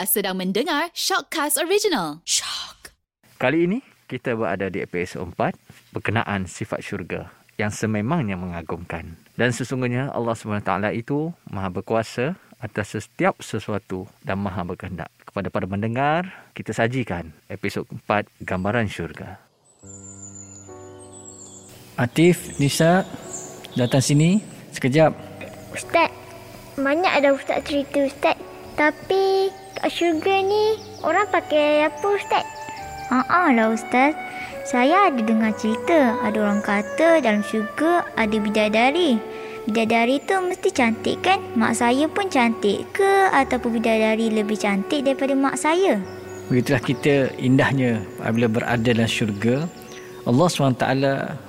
Anda sedang mendengar Shockcast Original. Shock. Kali ini kita berada di episod 4 berkenaan sifat syurga yang sememangnya mengagumkan. Dan sesungguhnya Allah SWT itu maha berkuasa atas setiap sesuatu dan maha berkehendak. Kepada para mendengar, kita sajikan episod 4 gambaran syurga. Atif, Nisa, datang sini sekejap. Ustaz, banyak ada Ustaz cerita Ustaz. Tapi kat syurga ni orang pakai apa Ustaz? Haa lah Ustaz. Saya ada dengar cerita ada orang kata dalam syurga ada bidadari. Bidadari tu mesti cantik kan? Mak saya pun cantik ke ataupun bidadari lebih cantik daripada mak saya? Begitulah kita indahnya apabila berada dalam syurga. Allah SWT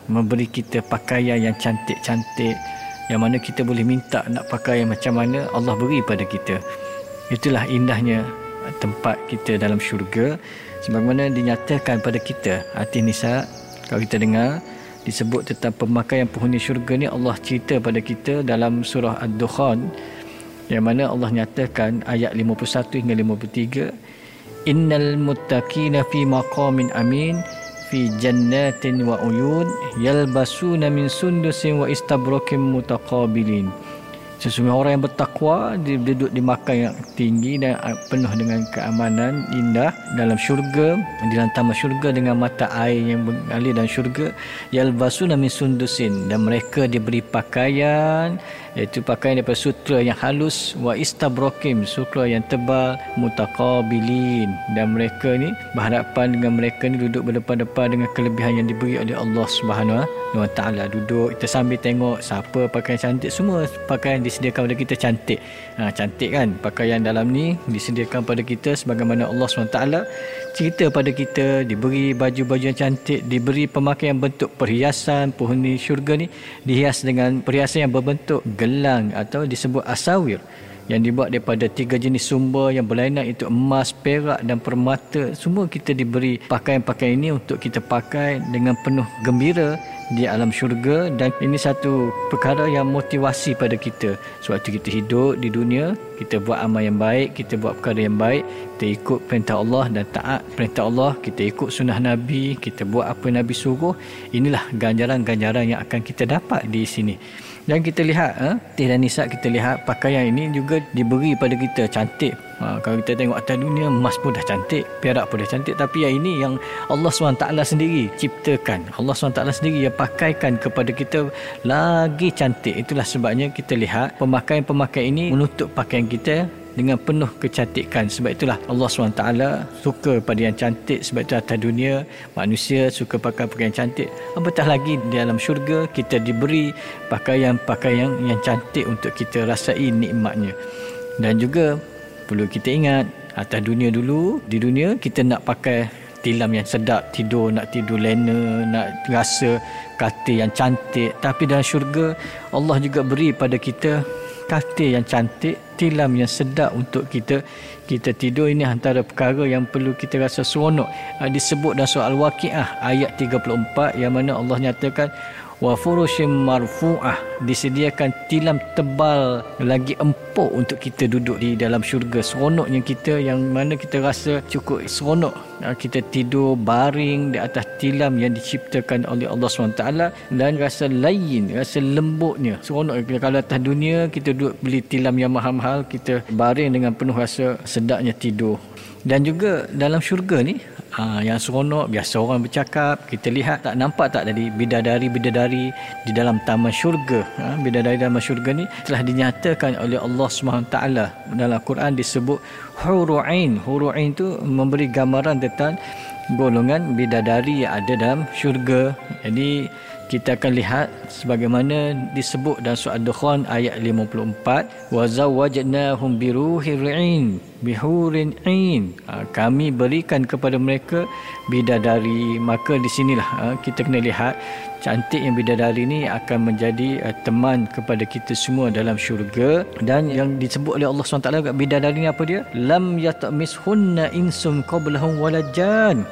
memberi kita pakaian yang cantik-cantik yang mana kita boleh minta nak pakai macam mana Allah beri pada kita. Itulah indahnya tempat kita dalam syurga sebagaimana dinyatakan pada kita hati nisa kalau kita dengar disebut tentang pemakaian penghuni syurga ni Allah cerita pada kita dalam surah Ad-Dukhan yang mana Allah nyatakan ayat 51 hingga 53 Innal muttaqina fi maqamin amin fi jannatin wa uyun yalbasuna min sundusin wa istabrakin mutaqabilin Sesungguhnya orang yang bertakwa dia duduk di makan yang tinggi dan penuh dengan keamanan indah dalam syurga di taman syurga dengan mata air yang mengalir dalam syurga. Yalbasuna min sundusin dan mereka diberi pakaian iaitu pakaian daripada sutra yang halus wa istabrokim sutra yang tebal mutaqabilin. Dan mereka ni berhadapan dengan mereka ni duduk berdepan-depan dengan kelebihan yang diberi oleh Allah Subhanahu wa taala. Duduk kita sambil tengok siapa pakaian cantik. Semua pakaian disediakan pada kita cantik. Ha, cantik kan? Pakaian dalam ni disediakan pada kita sebagaimana Allah SWT cerita pada kita. Diberi baju-baju yang cantik diberi pemakaian bentuk perhiasan penghuni syurga ni dihias dengan perhiasan yang berbentuk gelang atau disebut asawir yang dibuat daripada tiga jenis sumber yang berlainan itu emas, perak dan permata. Semua kita diberi pakaian-pakaian ini untuk kita pakai dengan penuh gembira di alam syurga dan ini satu perkara yang motivasi pada kita. Sewaktu kita hidup di dunia, kita buat amal yang baik, kita buat perkara yang baik, kita ikut perintah Allah dan taat perintah Allah, kita ikut sunnah Nabi, kita buat apa Nabi suruh. Inilah ganjaran-ganjaran yang akan kita dapat di sini. Dan kita lihat, eh, Teh dan Nisa kita lihat pakaian ini juga diberi pada kita cantik. Ha, kalau kita tengok atas dunia, emas pun dah cantik, perak pun dah cantik. Tapi yang ini yang Allah SWT sendiri ciptakan. Allah SWT sendiri yang pakaikan kepada kita lagi cantik. Itulah sebabnya kita lihat pemakaian-pemakaian ini menutup pakaian kita dengan penuh kecantikan. Sebab itulah Allah SWT suka pada yang cantik. Sebab itu atas dunia manusia suka pakai pakaian cantik. Apatah lagi di dalam syurga kita diberi pakaian-pakaian yang cantik untuk kita rasai nikmatnya. Dan juga perlu kita ingat atas dunia dulu di dunia kita nak pakai tilam yang sedap tidur nak tidur lena nak rasa katil yang cantik. Tapi dalam syurga Allah juga beri pada kita katil yang cantik, tilam yang sedap untuk kita kita tidur ini antara perkara yang perlu kita rasa seronok. Ah, disebut dalam surah Al-Waqiah ayat 34 yang mana Allah nyatakan wa furushim marfu'ah. Disediakan tilam tebal lagi empuk untuk kita duduk di dalam syurga. Seronoknya kita yang mana kita rasa cukup seronok. Ah, kita tidur baring di atas tilam yang diciptakan oleh Allah SWT dan rasa lain rasa lembutnya. Seronok. Kalau atas dunia kita duduk beli tilam yang mahal-mahal kita baring dengan penuh rasa sedapnya tidur dan juga dalam syurga ni ha, yang seronok biasa orang bercakap kita lihat tak nampak tak tadi bidadari-bidadari di dalam taman syurga? Ha, bidadari dalam syurga ni telah dinyatakan oleh Allah SWT dalam Quran disebut huru'in huru'in tu memberi gambaran tentang golongan bidadari yang ada dalam syurga. Jadi kita akan lihat sebagaimana disebut dalam surah Ad-Dukhan ayat 54 wa zawwajnahum biruhil 'ain bihurin 'ain. Ha, kami berikan kepada mereka bidadari. Maka di sinilah ha, kita kena lihat cantik yang bidadari ini akan menjadi uh, teman kepada kita semua dalam syurga. Dan yang disebut oleh Allah SWT kat bidadari ni apa dia? Lam yatamishunna insum qablahum walajan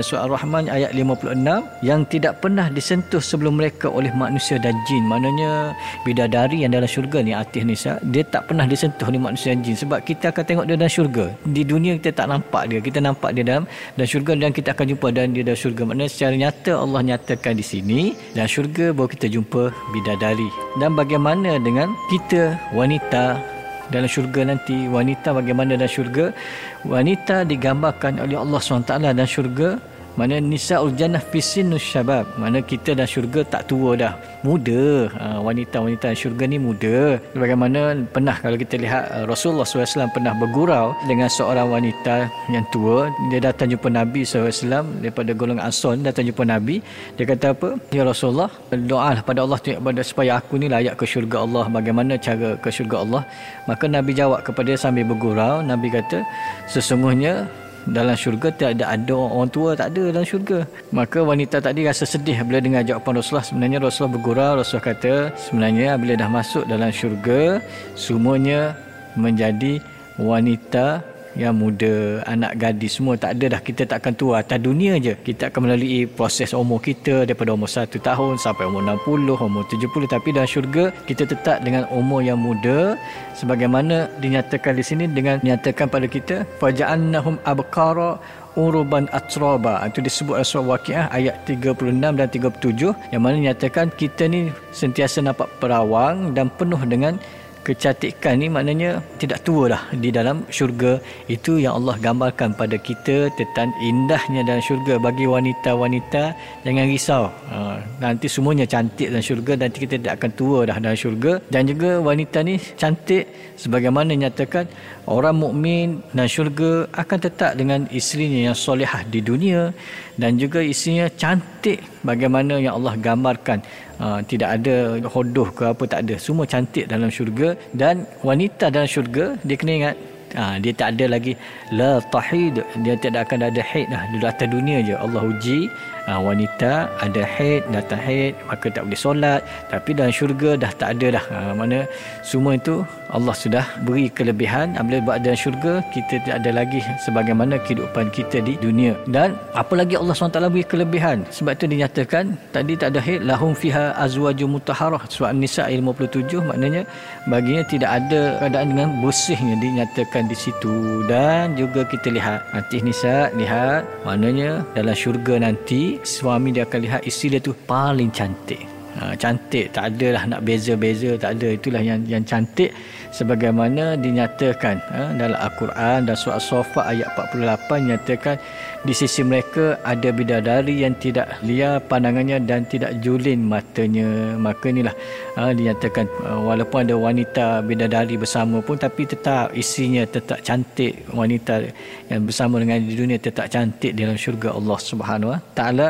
surah Ar-Rahman ayat 56 yang tidak pernah disentuh sebelum mereka oleh manusia dan jin. Maknanya bidadari yang dalam syurga ni artis Nisa dia tak pernah disentuh oleh manusia dan jin. Sebab kita akan tengok dia dalam syurga. Di dunia kita tak nampak dia. Kita nampak dia dalam dalam syurga dan kita akan jumpa dan dia dalam syurga. Maknanya secara nyata Allah nyatakan di sini dalam syurga baru kita jumpa bidadari. Dan bagaimana dengan kita wanita dalam syurga nanti wanita bagaimana dalam syurga wanita digambarkan oleh Allah SWT dalam syurga mana nisaul jannah fi sinnus syabab. Mana kita dah syurga tak tua dah. Muda. Ha, wanita-wanita syurga ni muda. Bagaimana pernah kalau kita lihat uh, Rasulullah SAW pernah bergurau dengan seorang wanita yang tua. Dia datang jumpa Nabi SAW daripada golongan Ason datang jumpa Nabi. Dia kata apa? Ya Rasulullah doa lah pada Allah supaya aku ni layak ke syurga Allah. Bagaimana cara ke syurga Allah? Maka Nabi jawab kepada dia sambil bergurau. Nabi kata sesungguhnya dalam syurga ada ada orang tua tak ada dalam syurga. Maka wanita tadi rasa sedih bila dengar jawapan Rasulullah. Sebenarnya Rasulullah bergurau. Rasulullah kata sebenarnya bila dah masuk dalam syurga semuanya menjadi wanita yang muda, anak gadis semua tak ada dah. Kita tak akan tua. Atas dunia je. Kita akan melalui proses umur kita daripada umur 1 tahun sampai umur 60, umur 70 tapi dalam syurga kita tetap dengan umur yang muda. Sebagaimana dinyatakan di sini dengan dinyatakan pada kita faja'annahum abqara uruban atraba itu disebut surah waqiah ayat 36 dan 37 yang mana dinyatakan kita ni sentiasa nampak perawang dan penuh dengan kecantikan ni maknanya tidak tua lah di dalam syurga. Itu yang Allah gambarkan pada kita tentang indahnya dalam syurga bagi wanita-wanita jangan risau. Ha, nanti semuanya cantik dalam syurga nanti kita tidak akan tua dah dalam syurga. Dan juga wanita ni cantik sebagaimana nyatakan orang mukmin dalam syurga akan tetap dengan isterinya yang solehah di dunia. Dan juga isinya cantik bagaimana yang Allah gambarkan uh, tidak ada hodoh ke apa tak ada. Semua cantik dalam syurga dan wanita dalam syurga dia kena ingat Ha, dia tak ada lagi la tahid dia tidak akan ada haid dah di atas dunia je. Allah uji ha, wanita ada haid datang haid maka tak boleh solat. Tapi dalam syurga dah tak ada dah. Ha, mana semua itu Allah sudah beri kelebihan. Apabila buat dalam syurga kita tidak ada lagi sebagaimana kehidupan kita di dunia. Dan apa lagi Allah SWT beri kelebihan? Sebab itu dinyatakan tadi tak ada haid lahum fiha azwajum mutahharah surah An-Nisa 57 maknanya baginya tidak ada keadaan dengan bersihnya dinyatakan di situ. Dan juga kita lihat nanti Nisa lihat maknanya dalam syurga nanti suami dia akan lihat isteri dia tu paling cantik. Ha, cantik tak adalah nak beza-beza tak ada. Itulah yang yang cantik. Sebagaimana dinyatakan ha, dalam al-Quran dan surah Safa ayat 48 nyatakan di sisi mereka ada bidadari yang tidak liar pandangannya dan tidak julin matanya. Maka inilah ha, dinyatakan ha, walaupun ada wanita bidadari bersama pun tapi tetap isinya tetap cantik. Wanita yang bersama dengan di dunia tetap cantik dalam syurga Allah Subhanahu Wa Taala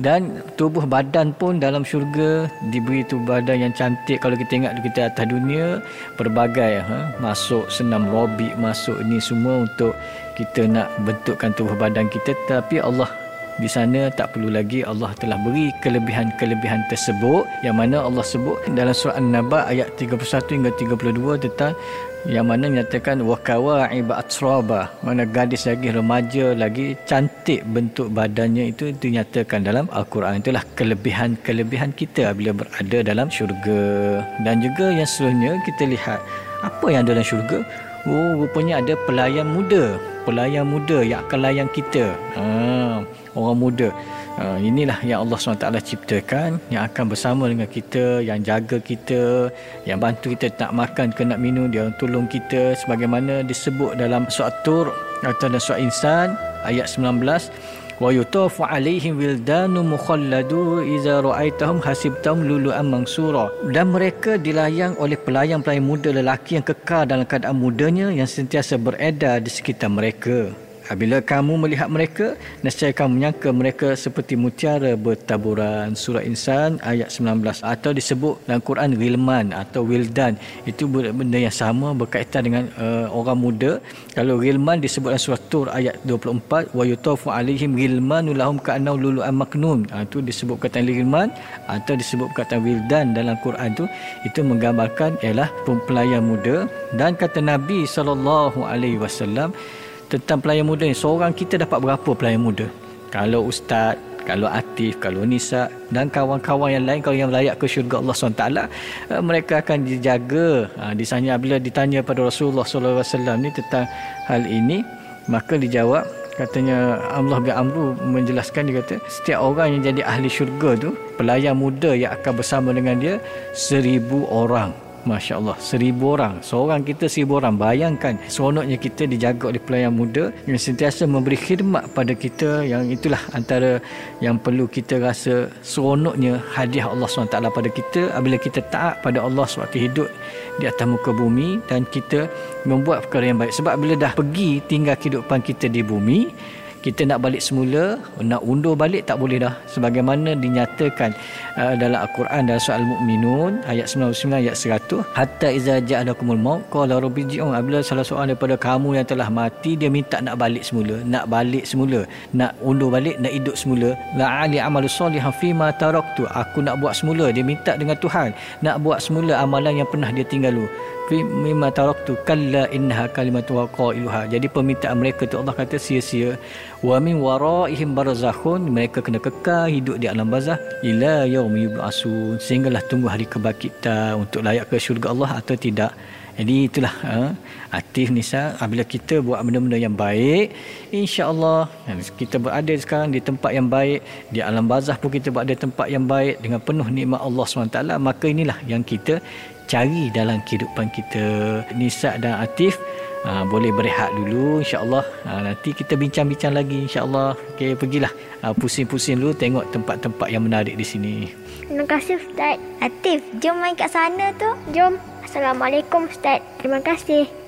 dan tubuh badan pun dalam syurga diberi tubuh badan yang cantik kalau kita ingat kita atas dunia berbagai ha? masuk senam robik masuk ini semua untuk kita nak bentukkan tubuh badan kita tapi Allah di sana tak perlu lagi Allah telah beri kelebihan-kelebihan tersebut yang mana Allah sebut dalam surah An-Naba ayat 31 hingga 32 tentang yang mana nyatakan wakawa'iba atraba. Mana gadis lagi remaja lagi cantik bentuk badannya itu dinyatakan dalam Al-Quran. Itulah kelebihan-kelebihan kita bila berada dalam syurga. Dan juga yang selanjutnya kita lihat apa yang ada dalam syurga? Oh rupanya ada pelayan muda. Pelayan muda yang akan layan kita. Ha, orang muda. Uh, inilah yang Allah SWT ciptakan yang akan bersama dengan kita yang jaga kita yang bantu kita nak makan ke nak minum dia tolong kita. Sebagaimana disebut dalam surah Tur atau dalam surah Insan ayat 19 wa yutafu alaihim wildanu mukhalladu iza ra'aitahum hasibtahum lulu'an mansura. Dan mereka dilayang oleh pelayan-pelayan muda lelaki yang kekal dalam keadaan mudanya yang sentiasa beredar di sekitar mereka Apabila kamu melihat mereka, nescaya kamu menyangka mereka seperti mutiara bertaburan. Surah Insan ayat 19 atau disebut dalam Quran Rilman atau Wildan. Itu benda yang sama berkaitan dengan uh, orang muda. Kalau Rilman disebut dalam surah Tur ayat 24, wa yutafu alaihim rilmanu lahum ka'annau lulu'an maknun. Ha, itu disebut kata Rilman atau disebut kata Wildan dalam Quran itu itu menggambarkan ialah pelayan muda dan kata Nabi sallallahu alaihi wasallam tentang pelayan muda ni seorang kita dapat berapa pelayan muda? Kalau ustaz kalau Atif, kalau Nisa dan kawan-kawan yang lain kalau yang layak ke syurga Allah SWT uh, mereka akan dijaga. Uh, di sana bila ditanya pada Rasulullah SAW ni tentang hal ini maka dijawab katanya Allah bin Amru menjelaskan dia kata setiap orang yang jadi ahli syurga tu pelayan muda yang akan bersama dengan dia seribu orang Masya Allah, seribu orang. Seorang kita seribu orang. Bayangkan seronoknya kita dijaga oleh pelayan muda yang sentiasa memberi khidmat pada kita yang itulah antara yang perlu kita rasa seronoknya hadiah Allah SWT pada kita apabila kita taat pada Allah SWT hidup di atas muka bumi dan kita membuat perkara yang baik. Sebab bila dah pergi tinggal kehidupan kita di bumi, kita nak balik semula nak undur balik tak boleh dah. Sebagaimana dinyatakan uh, dalam al-Quran dalam surah al-mukminun ayat 99 ayat 100 hatta iza ja'alakumul maut qala rabbi ji'un. Apabila salah seorang daripada kamu yang telah mati dia minta nak balik semula. Nak balik semula. Nak undur balik nak hidup semula. La'ali amalu salihan fi ma taraktu. Aku nak buat semula. Dia minta dengan Tuhan. Nak buat semula amalan yang pernah dia tinggal dulu mimma taraktu kalla innaha kalimatu qailuha jadi permintaan mereka tu Allah kata sia-sia. Wa min waraihim barzakhun mereka kena kekal hidup di alam barzah ila yaumi yub'asun. Sehinggalah tunggu hari kebangkitan untuk layak ke syurga Allah atau tidak jadi itulah ha, aktif Nisa apabila kita buat benda-benda yang baik insya-Allah kita berada sekarang di tempat yang baik di alam barzah pun kita berada di tempat yang baik dengan penuh nikmat Allah SWT maka inilah yang kita cari dalam kehidupan kita Nisa dan Atif uh, boleh berehat dulu insyaAllah uh, nanti kita bincang-bincang lagi insyaAllah okay, pergilah uh, pusing-pusing dulu tengok tempat-tempat yang menarik di sini Terima kasih Ustaz. Atif, jom main kat sana tu. Jom. Assalamualaikum Ustaz. Terima kasih.